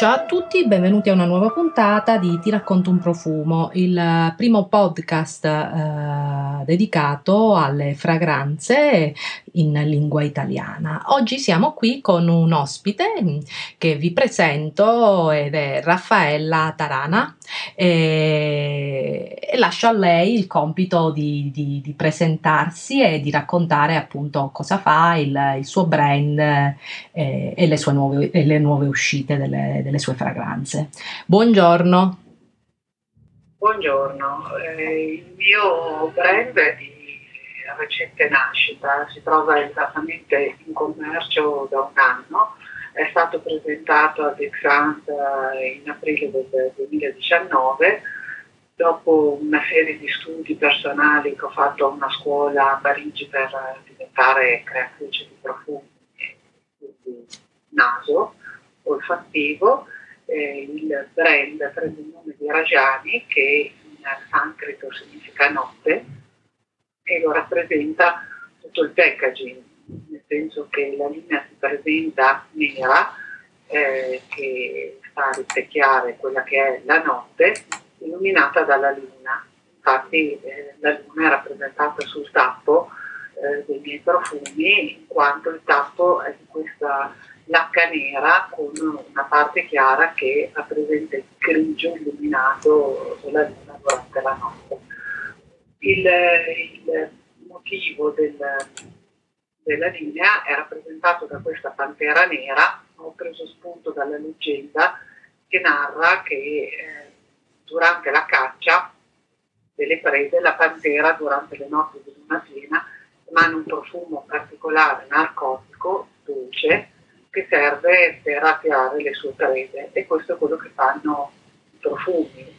Ciao a tutti, benvenuti a una nuova puntata di Ti racconto un profumo, il primo podcast eh, dedicato alle fragranze in lingua italiana. Oggi siamo qui con un ospite che vi presento ed è Raffaella Tarana e, lascio a lei il compito di, di, di, presentarsi e di raccontare appunto cosa fa, il, il suo brand eh, e, le, nuove, e le nuove uscite delle, delle sue fragranze. Buongiorno. Buongiorno, eh, il mio brand è di recente nascita, si trova esattamente in commercio da un anno, è stato presentato a Dexant in aprile del 2019 dopo una serie di studi personali che ho fatto a una scuola a Parigi per diventare creatrice di profumi di naso olfattivo, eh, il brand prende il nome di Rajani che in sanscrito significa notte e lo rappresenta tutto il packaging, nel senso che la linea si presenta nera, eh, che fa rispecchiare quella che è la notte, illuminata dalla luna. Infatti eh, la luna è rappresentata sul tappo eh, dei miei profumi, in quanto il tappo è di questa lacca nera con una parte chiara che rappresenta il grigio illuminato della luna durante la notte. Il, il motivo del, della linea è rappresentato da questa pantera nera, ho preso spunto dalla leggenda che narra che eh, durante la caccia delle prede la pantera durante le notti di luna piena emana un profumo particolare narcotico, dolce, che serve per attirare le sue prede e questo è quello che fanno i profumi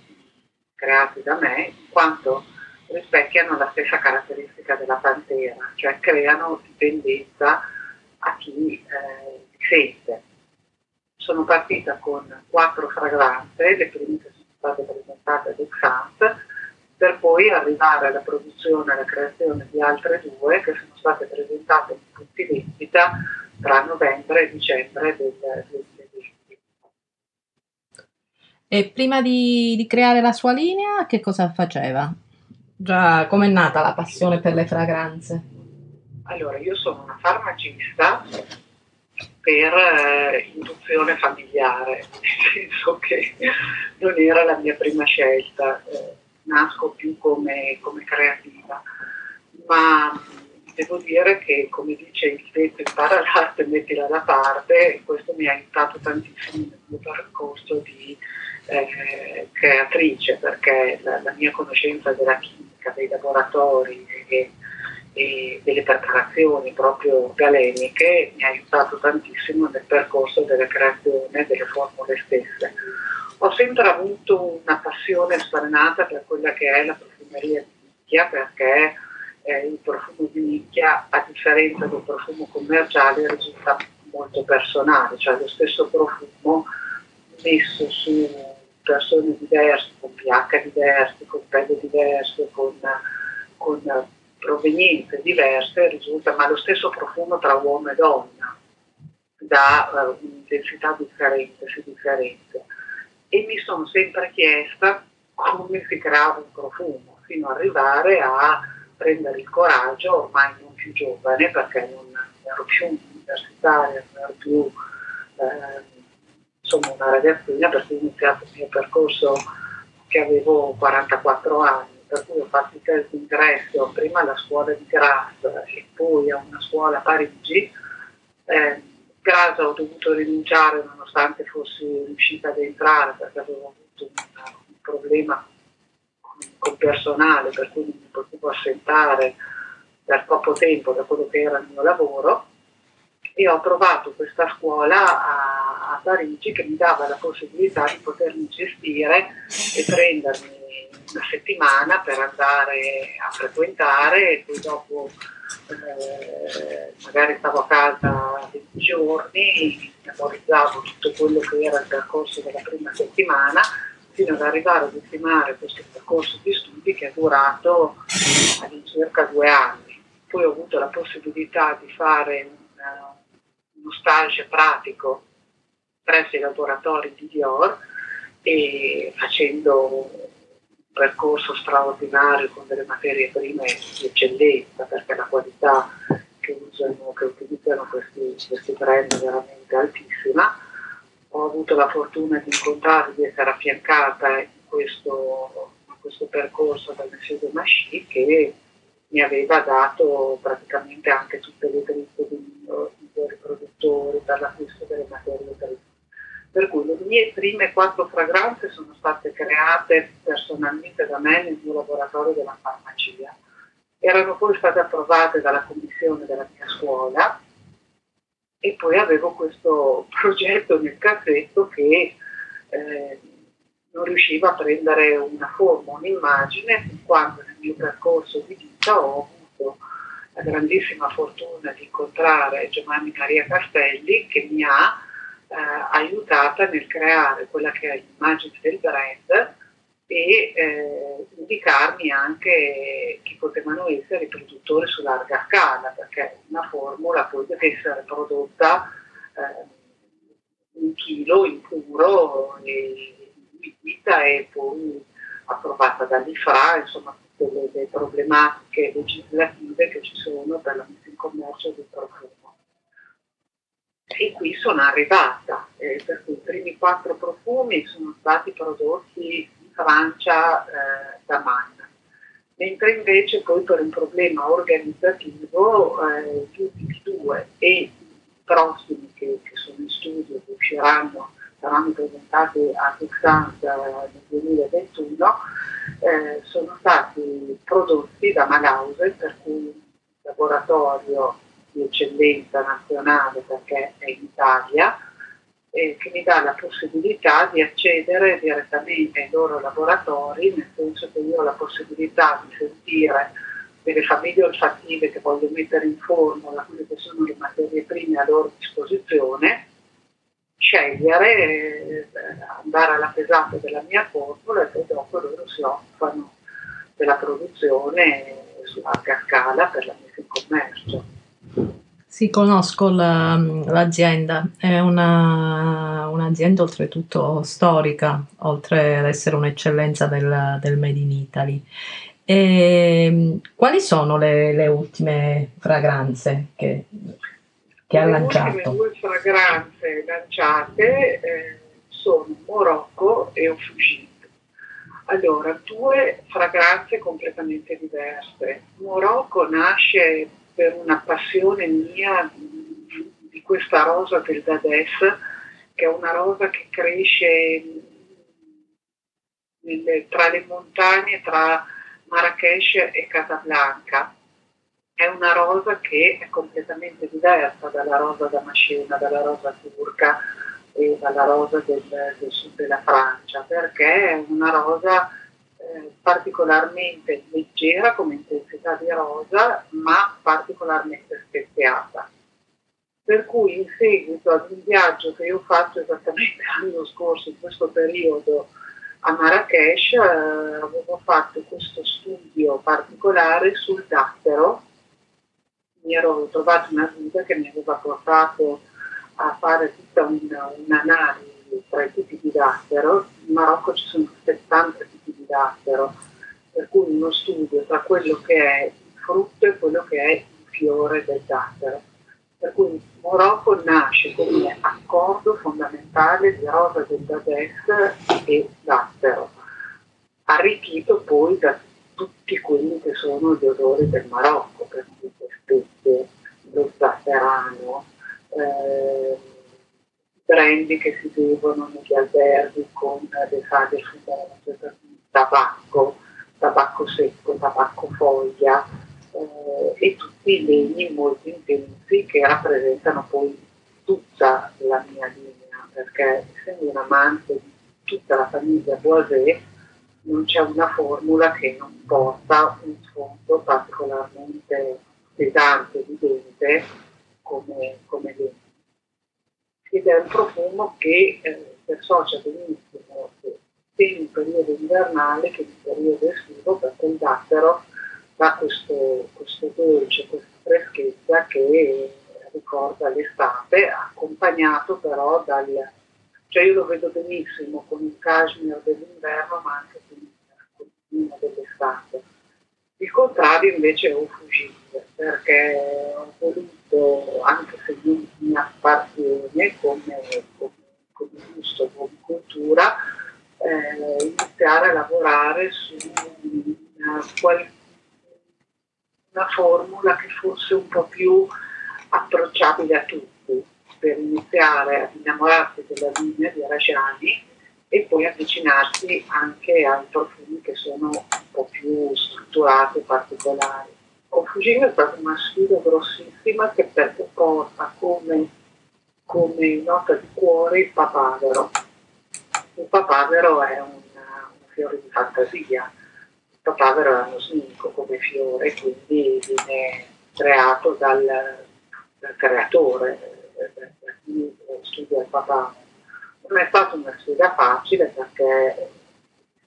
creati da me, in quanto rispecchiano la stessa caratteristica della pantera, cioè creano dipendenza a chi eh, sente. Sono partita con quattro fragranze, le prime che sono state presentate ad Exant, per poi arrivare alla produzione e alla creazione di altre due che sono state presentate in punti vendita tra novembre e dicembre del 2020. E prima di, di creare la sua linea, che cosa faceva? Già, com'è nata la passione per le fragranze? Allora, io sono una farmacista per eh, induzione familiare, nel senso che non era la mia prima scelta, eh, nasco più come, come, creativa, ma devo dire che come dice il detto impara l'arte, mettila da parte, e questo mi ha aiutato tantissimo nel mio percorso di eh, creatrice, perché la, la mia conoscenza della chimica dei laboratori e, e delle preparazioni proprio galeniche mi ha aiutato tantissimo nel percorso della creazione delle formule stesse. Ho sempre avuto una passione sfrenata per quella che è la profumeria di nicchia perché eh, il profumo di nicchia, a differenza del profumo commerciale, risulta molto personale, cioè lo stesso profumo messo su persone diverse, con pH diversi, con pelle diverse, con, con provenienze diverse, risulta, ma lo stesso profumo tra uomo e donna da uh, un'intensità differente, si differente. E mi sono sempre chiesta come si creava un profumo, fino ad arrivare a prendere il coraggio, ormai non più giovane, perché non ero più universitaria, non ero più eh, insomma una ragazzina perché ho iniziato il mio percorso che avevo 44 anni, per cui ho fatto il test d'ingresso prima alla scuola di Graz e poi a una scuola a Parigi. Eh, Graz ho dovuto rinunciare nonostante fossi riuscita ad entrare perché avevo avuto un, un problema con personale per cui mi potevo assentare per poco tempo da quello che era il mio lavoro e ho trovato questa scuola a, a, Parigi che mi dava la possibilità di potermi gestire e prendermi una settimana per andare a frequentare e poi dopo eh, magari stavo a casa 20 giorni, memorizzavo tutto quello che era il percorso della prima settimana fino ad arrivare ad ultimare questo percorso di studi che è durato all'incirca due anni. Poi ho avuto la possibilità di fare una, uno stage pratico presso i laboratori di Dior e facendo un percorso straordinario con delle materie prime di eccellenza perché la qualità che, usano, che utilizzano questi, questi brand è veramente altissima. Ho avuto la fortuna di incontrare, di essere affiancata in questo, in questo percorso dal Monsieur de Machy che mi aveva dato praticamente anche tutte le dritte di migliori produttori per l'acquisto delle materie prime. Per cui le mie prime quattro fragranze sono state create personalmente da me nel mio laboratorio della farmacia. Erano poi state approvate dalla commissione della mia scuola e poi avevo questo progetto nel cassetto che eh, non riusciva a prendere una forma, un'immagine, quando nel mio percorso di vita ho avuto la grandissima fortuna di incontrare Giovanni Maria Castelli che mi ha eh, aiutata nel creare quella che è l'immagine del brand e eh, indicarmi anche chi potevano essere i produttori su larga scala, perché una formula poi essere prodotta eh, un chilo in puro e liquida e poi approvata dall'IFRA, insomma tutte le, le problematiche legislative che ci sono per la messa in commercio del profumo. E qui sono arrivata, eh, per cui i primi quattro profumi sono stati prodotti in Francia eh, da Man. Mentre invece poi per un problema organizzativo eh, gli ultimi due e i prossimi che, che sono in studio, che usciranno saranno presentati a Texas nel 2021, eh, sono stati prodotti da Malause, per cui un laboratorio di eccellenza nazionale perché è in Italia, eh, che mi dà la possibilità di accedere direttamente ai loro laboratori, nel senso che io ho la possibilità di sentire delle famiglie olfattive che voglio mettere in formula, quelle che sono le materie prime a loro disposizione, scegliere, eh, andare alla pesante della mia formula e poi dopo loro si occupano della produzione su larga scala per la messa in commercio. Sì, conosco la, l'azienda, è una, un'azienda oltretutto storica, oltre ad essere un'eccellenza del, del Made in Italy. E, quali sono le, le ultime fragranze che che ha lanciato? Le due fragranze lanciate eh, sono Morocco e Ofugit. Allora, due fragranze completamente diverse. Morocco nasce per una passione mia di, questa rosa del Dades, che è una rosa che cresce nelle, tra le montagne, tra Marrakesh e Casablanca. È una rosa che è completamente diversa dalla rosa damascena, dalla rosa turca e dalla rosa del, del sud della Francia, perché è una rosa eh, particolarmente leggera come intensità di rosa, ma particolarmente speziata. Per cui in seguito ad un viaggio che io ho fatto esattamente l'anno scorso, in questo periodo, a Marrakesh, eh, avevo fatto questo studio particolare sul dattero, mi ero trovato una guida che mi aveva portato a fare tutta una, un'analisi tra i tipi di dattero. In Marocco ci sono 70 tipi di dattero, per cui uno studio tra quello che è il frutto e quello che è il fiore del dattero. Per cui il Marocco nasce come accordo fondamentale di rosa del Dades e dattero, arricchito poi da tutti quelli che sono gli odori del Marocco, per cui spezie, lo zafferano, eh, brandy che si bevono negli alberghi con le saghe fumose, tabacco, tabacco secco, tabacco foglia eh, e tutti i legni molto intensi che rappresentano poi tutta la mia linea, perché essendo un amante di tutta la famiglia Boisé, non c'è una formula che non porta un sfondo particolarmente pesante, evidente come, come legno. Ed è un profumo che eh, si associa benissimo sia in periodo invernale che in periodo estivo perché il dattero dà questo, questo dolce, questa freschezza che ricorda l'estate, accompagnato però dal, Cioè io lo vedo benissimo con il cashmere dell'inverno ma anche con il dell'estate. Il contrario invece è un fuggire perché ho voluto, anche se non mi appartiene come, come, come gusto, come cultura, eh, iniziare a lavorare su una, una formula che fosse un po' più approcciabile a tutti, per iniziare ad innamorarsi della linea di Rajani e poi avvicinarsi anche ai profumi che sono un po' più strutturati e particolari. Confugino è stata una sfida grossissima che perché porta come, come nota di cuore il papavero. Il papavero è un, un fiore di fantasia, il papavero è uno sminco come fiore, quindi viene creato dal, dal creatore, da chi studia il papavero non è stata una sfida facile perché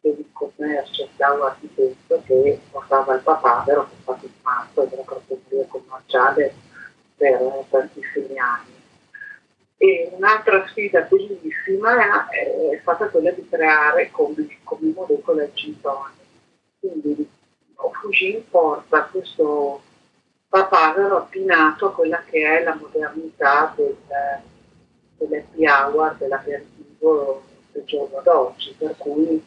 il commercio da un architetto che portava il papavero che è stato in marzo della categoria commerciale per tantissimi anni. E un'altra sfida bellissima è, è stata quella di creare come, come molecola il gin Quindi Fujin porta questo papavero abbinato a quella che è la modernità del, dell'happy hour, dell'aperitivo del giorno d'oggi, per cui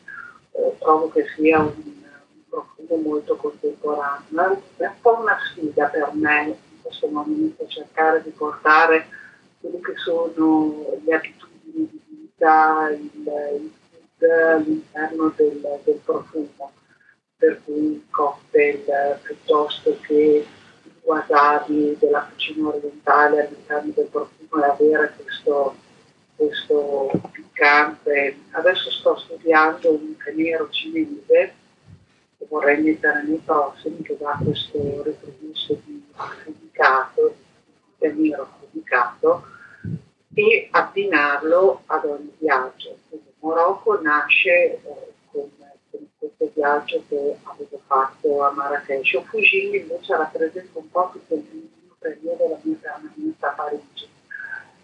eh, trovo che sia un, un, profumo molto contemporaneo. È un po' una sfida per me in questo momento cercare di portare quelle che sono le abitudini di vita, il, il all'interno del, del profumo, per cui il cocktail piuttosto che i wasabi della cucina orientale all'interno del profumo e avere questo questo piccante. Adesso sto studiando un canero cinese che vorrei mettere nei prossimi che dà questo retrogusto di affumicato, canero affumicato e abbinarlo ad ogni viaggio. Quindi Morocco nasce eh, con, con, questo viaggio che avevo fatto a Marrakesh. Fugini invece rappresenta un po' tutto il primo periodo della mia permanenza a Parigi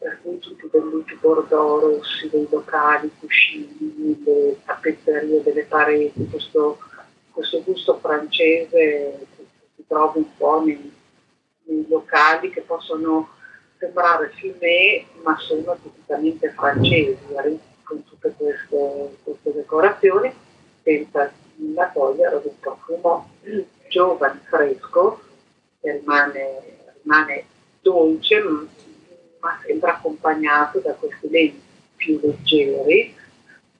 per cui tutti i velluti bordeaux rossi dei locali, cuscini, le tappezzerie delle pareti, questo, questo gusto francese che si trova un po' nei, nei locali che possono sembrare fumé ma sono tipicamente francesi, con tutte queste, queste decorazioni, senza nulla togliere un profumo giovane, fresco, che rimane, rimane dolce, ma sempre accompagnato da questi legni più leggeri,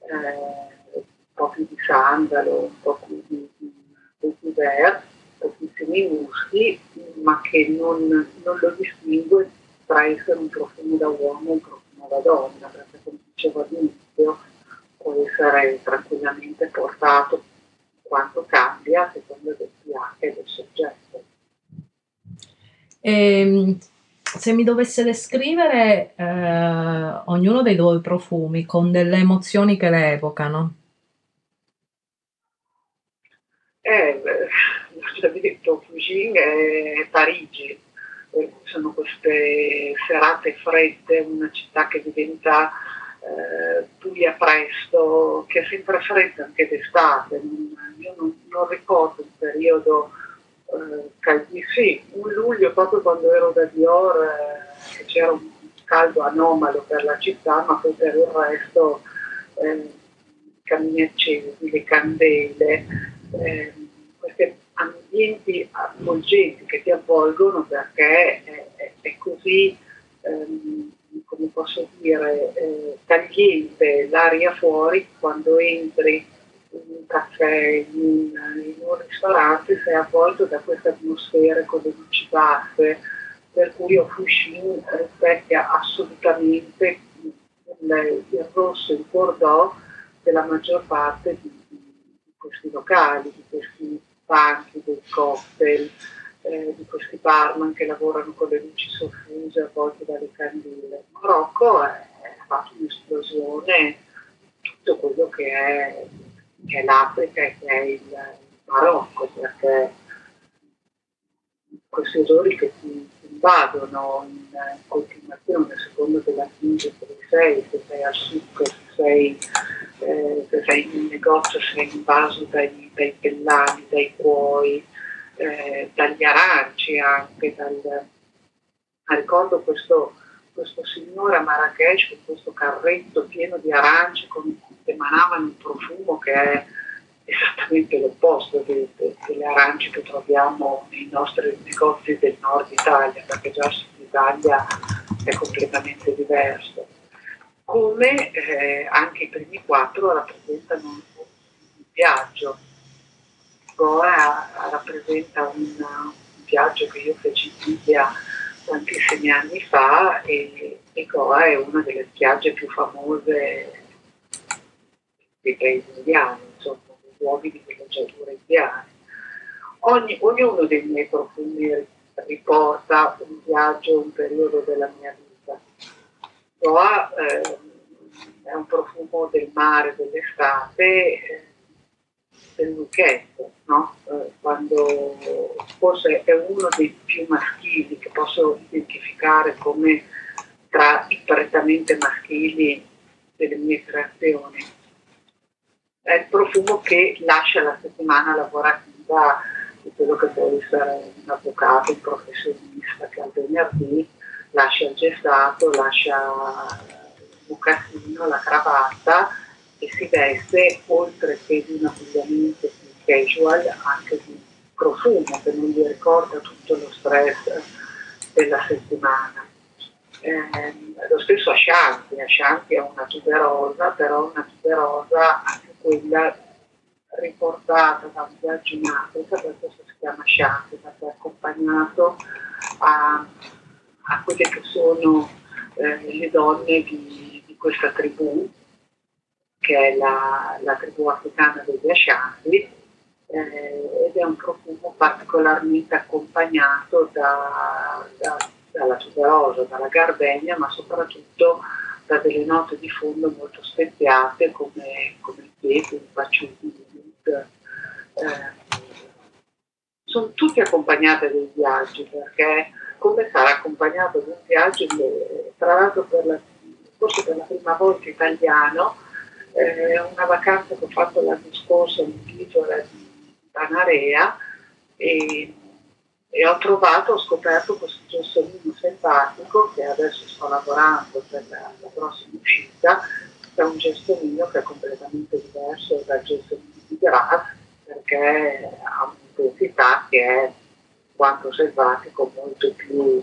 eh, un po' più di sandalo, un po' più di, di, di vert, pochissimi muschi, ma che non, non, lo distingue tra essere un profumo da uomo e un profumo da donna, perché come dicevo all'inizio può essere tranquillamente portato quanto cambia a seconda del pH e del soggetto. Ehm, se mi dovesse descrivere eh, ognuno dei due profumi con delle emozioni che le evocano. Eh, l'ho già detto, Fugin è Parigi, sono queste serate fredde, una città che diventa eh, buia presto, che è sempre fredda anche d'estate. Io non, non ricordo un periodo eh, sì, un luglio proprio quando ero da Dior eh, c'era un caldo anomalo per la città, ma poi per il resto eh, cammini accesi, le candele, eh, questi ambienti avvolgenti che ti avvolgono perché è, è, è così, ehm, come posso dire, eh, tagliente l'aria fuori quando entri un caffè, in in un ristorante, sei avvolto da queste atmosfere con le luci basse, per cui Ofushin rispecchia assolutamente il, il rosso, il bordeaux della maggior parte di, di questi locali, di questi banchi, dei cocktail, eh, di questi barman che lavorano con le luci soffuse avvolte dalle candele. Marocco è, è fatto un'esplosione tutto quello che è che è l'Africa e che è il, Marocco, perché questi odori che ti invadono in, continuazione, secondo della crisi che sei, se sei al succo, se sei, eh, se sei in un negozio, se sei invaso dai, dai pellami, dai cuoi, eh, dagli aranci anche. Dal... Ricordo questo, questo signore a Marrakesh con questo carretto pieno di arance con, che emanavano un profumo che è esattamente l'opposto de, de, delle arance che troviamo nei nostri negozi del nord Italia, perché già il sud Italia è completamente diverso. Come eh, anche i primi quattro rappresentano un, un viaggio. Goa rappresenta un, un, viaggio che io feci in India tantissimi anni fa e, Goa è una delle spiagge più famose dei paesi indiani, insomma luoghi di villeggiatura indiani. Ogni, ognuno dei miei profumi riporta un viaggio, un periodo della mia vita. Goa eh, è un profumo del mare, dell'estate, eh, del lucchetto, no? eh, quando forse è uno dei più maschili che posso identificare come tra i prettamente maschili delle mie creazioni è il profumo che lascia la settimana lavorativa di quello che può essere un avvocato, un professionista che al venerdì lascia il gestato, lascia il bucassino, la cravatta e si veste oltre che di un abbigliamento più casual anche di profumo che non gli ricorda tutto lo stress della settimana. Eh, lo stesso Ashanti, Ashanti è una tuberosa, però una tuberosa anche quella riportata da un viaggio in Africa, per questo si chiama Shanti, perché è accompagnato a, a quelle che sono eh, le donne di, di, questa tribù, che è la, la tribù africana degli Ashanti, eh, ed è un profumo particolarmente accompagnato da, da, dalla tuberosa, dalla gardenia, ma soprattutto da delle note di fondo molto speziate come, come il pepe, il baciuti, il eh, sono tutte accompagnate dai viaggi perché come sarà accompagnato da un viaggio tra l'altro per la, forse per la prima volta italiano eh, una vacanza che ho fatto l'anno scorso in un'isola di Panarea e e ho trovato, ho scoperto questo gessolino simpatico che adesso sto lavorando per la, la prossima uscita, è un gessolino che è completamente diverso dal gessolino di Graz perché ha un'intensità che è quanto selvatico molto più,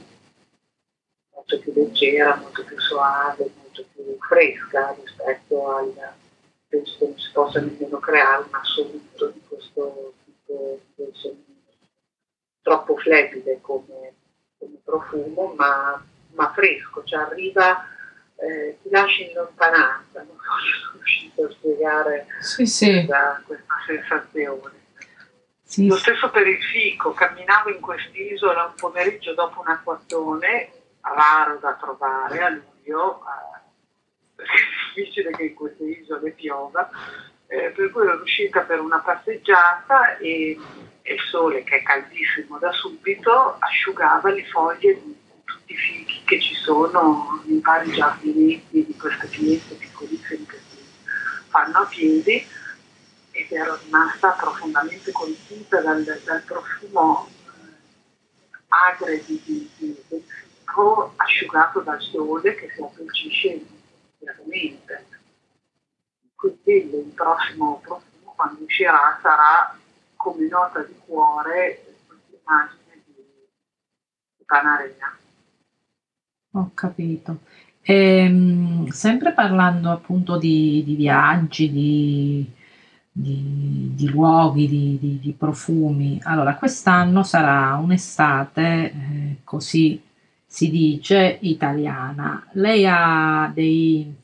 molto più leggera, molto più soave, molto più fresca rispetto al penso che non si possa nemmeno creare un assoluto di questo tipo di gessolino troppo flebile come, come profumo, ma, ma, fresco, cioè arriva, eh, ti lascia in lontananza, non sono riuscito a spiegare sì, sì. Questa, questa, sensazione. Sì. Lo stesso per il fico, camminavo in quest'isola un pomeriggio dopo un acquattone, raro da trovare a luglio, difficile che in queste isole piova, eh, per cui ero uscita per una passeggiata e il sole che è caldissimo da subito asciugava le foglie di tutti i fichi che ci sono in vari giardinetti di queste finestre piccolissime che si fanno a piedi ed ero rimasta profondamente colpita dal, dal profumo eh, agre di, di, di, del fico asciugato dal sole che si addolcisce immediatamente. Quindi il prossimo profumo quando uscirà sarà come nota di cuore questa immagine di, di Panarea. Ho capito. E, ehm, sempre parlando appunto di, di viaggi, di, di, di luoghi, di, profumi, allora quest'anno sarà un'estate, eh, così si dice, italiana. Lei ha dei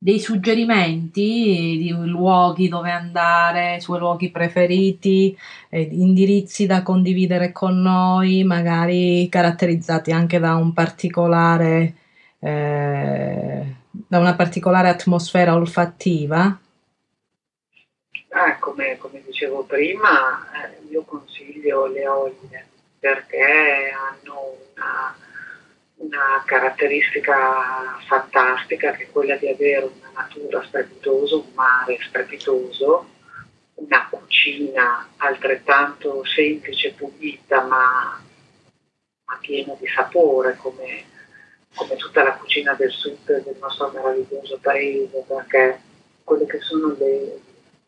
dei suggerimenti di luoghi dove andare, suoi luoghi preferiti, eh, indirizzi da condividere con noi, magari caratterizzati anche da un particolare eh, da una particolare atmosfera olfattiva? Ah, come, come, dicevo prima, eh, io consiglio le olie perché hanno una, una caratteristica fantastica che è quella di avere una natura strepitosa, un mare strepitoso, una cucina altrettanto semplice, pulita, ma, ma piena di sapore, come, come, tutta la cucina del sud del nostro meraviglioso paese, perché quelle che sono le,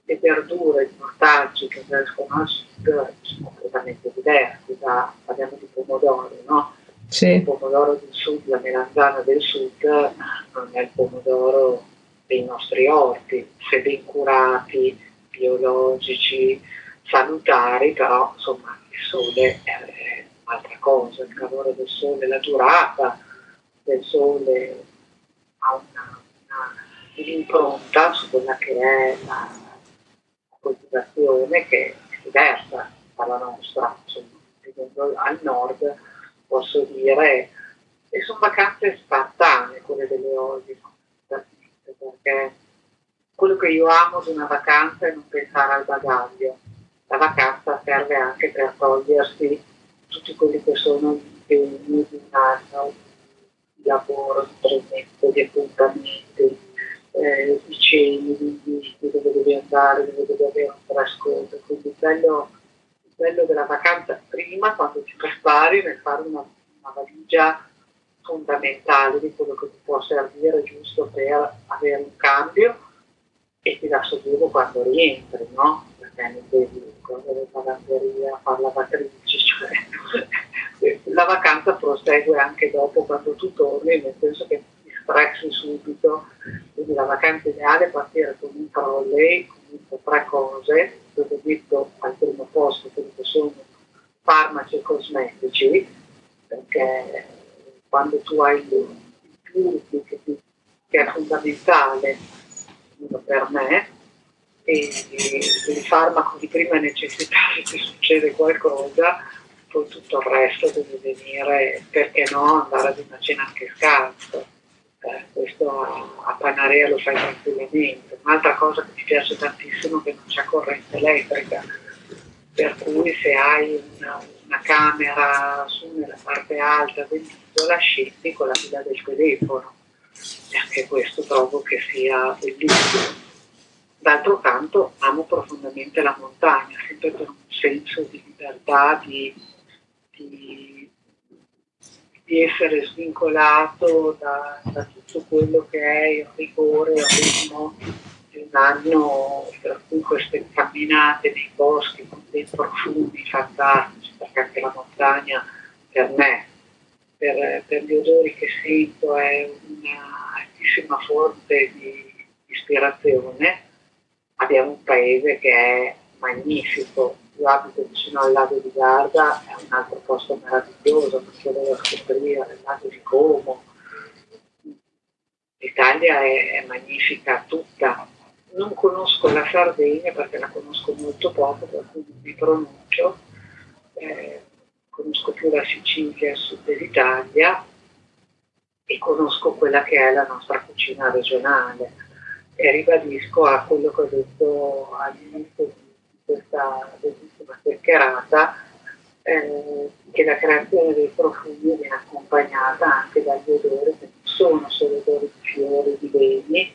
le verdure, i mortaggi che escono al sud sono completamente diversi, da, parliamo di pomodori, no? Sì. Il pomodoro del sud, la melanzana del sud non è il pomodoro dei nostri orti, se ben curati, biologici, salutari, però insomma il sole è un'altra cosa, il calore del sole, la durata del sole ha una, una, un'impronta su quella che è la, la coltivazione che è diversa dalla nostra, insomma, al nord posso dire, e sono vacanze spartane quelle delle Osi, perché quello che io amo di una vacanza è non pensare al bagaglio. La vacanza serve anche per togliersi tutti quelli che sono gli impegni di un anno di lavoro, di progetto, di appuntamenti, eh, di ceni, di inviti, dove devi andare, dove devi avere un trascorso. Quindi il bello della vacanza prima, quando ti prepari, nel fare una, una valigia fondamentale di quello che ti può servire giusto per avere un cambio e ti dà sollievo quando rientri, no? Perché non devi correre in lavanderia, fare lavatrici, cioè la vacanza prosegue anche dopo quando tu torni, nel senso che ti stressi subito, quindi la vacanza ideale è partire con un trolley, comunque tre cose, dove metto al primo posto che sono farmaci e cosmetici, perché quando tu hai i turbi che, che è fondamentale per me e, il farmaco di prima necessità se succede qualcosa poi tutto il resto deve venire perché no andare ad una cena anche scarsa questo a, Panarea lo fai tranquillamente un'altra cosa che mi piace tantissimo è che non c'è corrente elettrica per cui se hai una, una camera su nella parte alta dell'isola scendi con la fila del telefono e anche questo trovo che sia bellissimo. D'altro canto amo profondamente la montagna, sempre per un senso di libertà, di, di, di essere svincolato da, da, tutto quello che è il rigore, il ritmo di un anno per cui queste camminate nei boschi con dei profumi fantastici, perché anche la montagna per me per, per gli odori che sento è una altissima fonte di ispirazione. Abbiamo un paese che è magnifico, io abito vicino al lago di Garda, è un altro posto meraviglioso perché devo scoprire il lago di Como. L'Italia è, è magnifica tutta. Non conosco la Sardegna perché la conosco molto poco, per cui non mi pronuncio. Eh, conosco più la Sicilia, il sud dell'Italia e conosco quella che è la nostra cucina regionale e ribadisco a quello che ho detto all'inizio di questa bellissima chiacchierata eh, che la creazione dei profumi viene accompagnata anche dagli odori che non sono solo odori di fiori, di legni,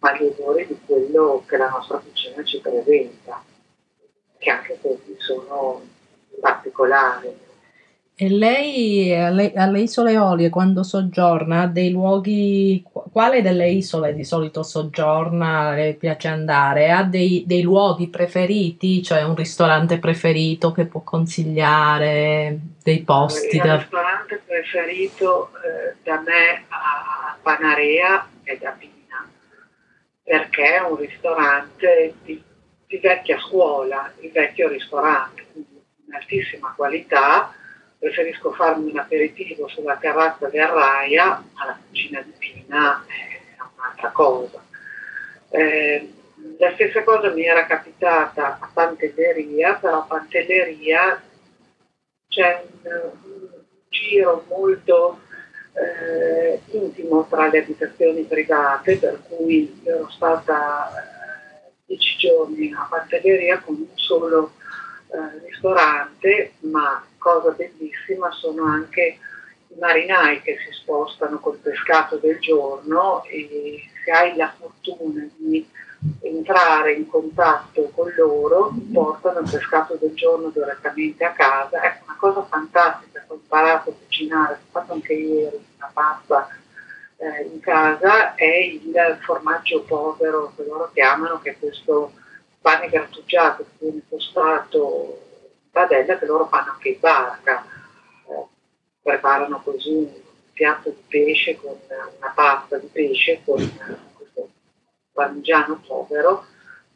ma gli odori di quello che la nostra cucina ci presenta, che anche quelli sono particolari. E lei alle, alle isole Eolie quando soggiorna ha dei luoghi, quale delle isole di solito soggiorna, le piace andare? Ha dei, dei luoghi preferiti, cioè un ristorante preferito che può consigliare, dei posti? Il da... ristorante preferito eh, da me a Panarea è da Pina, perché è un ristorante di, di vecchia scuola, di vecchio ristorante, quindi un'altissima qualità preferisco farmi un aperitivo sulla terrazza del Raia, alla cucina di Pina è un'altra cosa. Eh, la stessa cosa mi era capitata a Pantelleria, però a Pantelleria c'è un, un giro molto eh, intimo tra le abitazioni private, per cui ero stata eh, dieci giorni a Pantelleria con un solo eh, ristorante, ma cosa bellissima sono anche i marinai che si spostano col pescato del giorno e se hai la fortuna di entrare in contatto con loro, portano il pescato del giorno direttamente a casa. È una cosa fantastica, ho imparato a cucinare, ho fatto anche ieri una pasta eh, in casa, è il formaggio povero che loro chiamano, che è questo pane grattugiato che viene tostato in padella che loro fanno anche in barca. Eh, preparano così un piatto di pesce con una pasta di pesce con questo parmigiano povero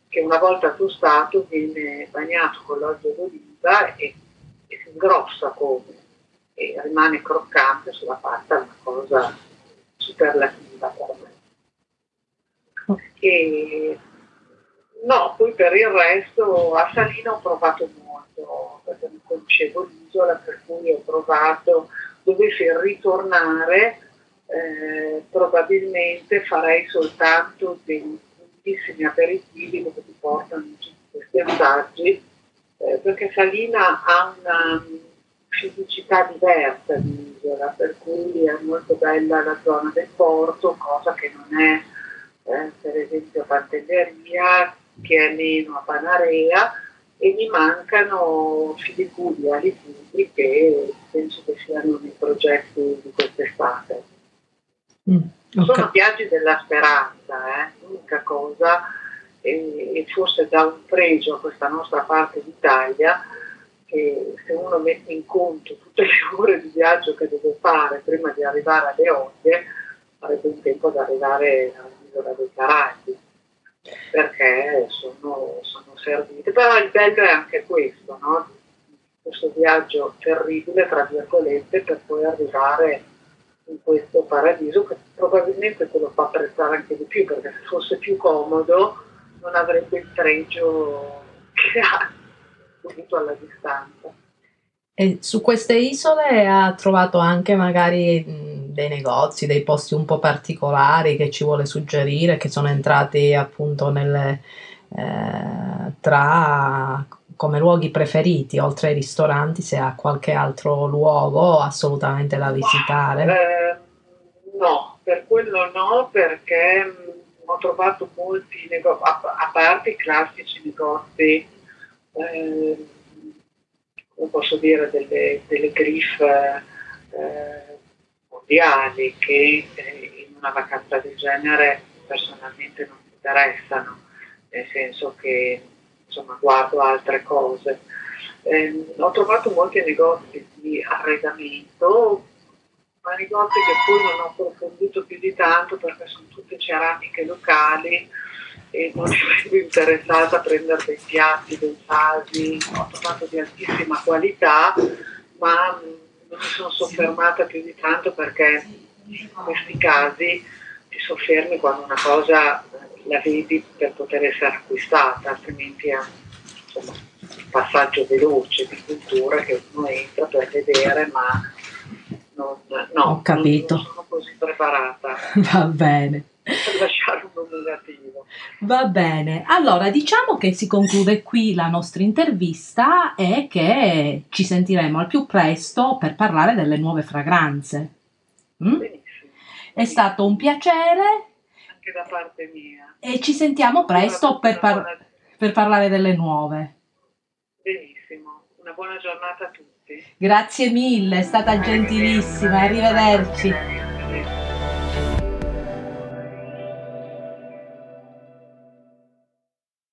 che una volta tostato viene bagnato con l'olio d'oliva e, e si ingrossa come e rimane croccante sulla pasta, una cosa superlativa per me. E, no, poi per il resto a Salina ho provato molto, perché non conoscevo l'isola, per cui ho provato, dovessi ritornare, eh, probabilmente farei soltanto dei bellissimi aperitivi dove ti portano tutti questi assaggi, eh, perché Salina ha una fisicità diversa di isola, per cui è molto bella la zona del porto, cosa che non è eh, per esempio Pantelleria, che è meno a Panarea, e mi mancano Filicudi e Alipudi che penso che siano nei progetti di quest'estate. Mm, okay. Sono viaggi della speranza, eh? l'unica cosa, e, e forse dà un pregio a questa nostra parte d'Italia, che se uno mette in conto tutte le ore di viaggio che deve fare prima di arrivare alle Olie, avrebbe un tempo ad arrivare all'isola dei Caraibi, perché sono, sono servite. Però il bello è anche questo, no? questo viaggio terribile, tra virgolette, per poi arrivare in questo paradiso che probabilmente te lo fa apprezzare anche di più, perché se fosse più comodo non avrebbe il pregio che ha subito alla distanza. E su queste isole ha trovato anche magari dei negozi, dei posti un po' particolari che ci vuole suggerire, che sono entrati appunto nelle, eh, tra come luoghi preferiti, oltre ai ristoranti, se ha qualche altro luogo assolutamente da visitare? Eh, no, per quello no, perché mh, ho trovato molti negozi, a, a parte i classici negozi eh, posso dire, delle, delle griffe eh, mondiali che eh, in una vacanza del genere personalmente non mi interessano, nel senso che insomma guardo altre cose. Eh, ho trovato molti negozi di arredamento, ma negozi che poi non ho approfondito più di tanto perché sono tutte ceramiche locali e non più interessata a prendere dei piatti, dei vasi, ho trovato di altissima qualità, ma mi sono soffermata più di tanto perché in questi casi ti soffermi quando una cosa la vedi per poter essere acquistata, altrimenti è insomma, un passaggio veloce di cultura che uno entra per vedere, ma non, no, Ho capito. non sono così preparata. Va bene per lasciare un negativo. Va bene, allora diciamo che si conclude qui la nostra intervista e che ci sentiremo al più presto per parlare delle nuove fragranze. Mm? Benissimo. È stato un piacere. Anche da parte mia. E ci sentiamo presto per, par- per parlare delle nuove. Benissimo, una buona giornata a tutti. Grazie mille, è stata gentilissima, arrivederci.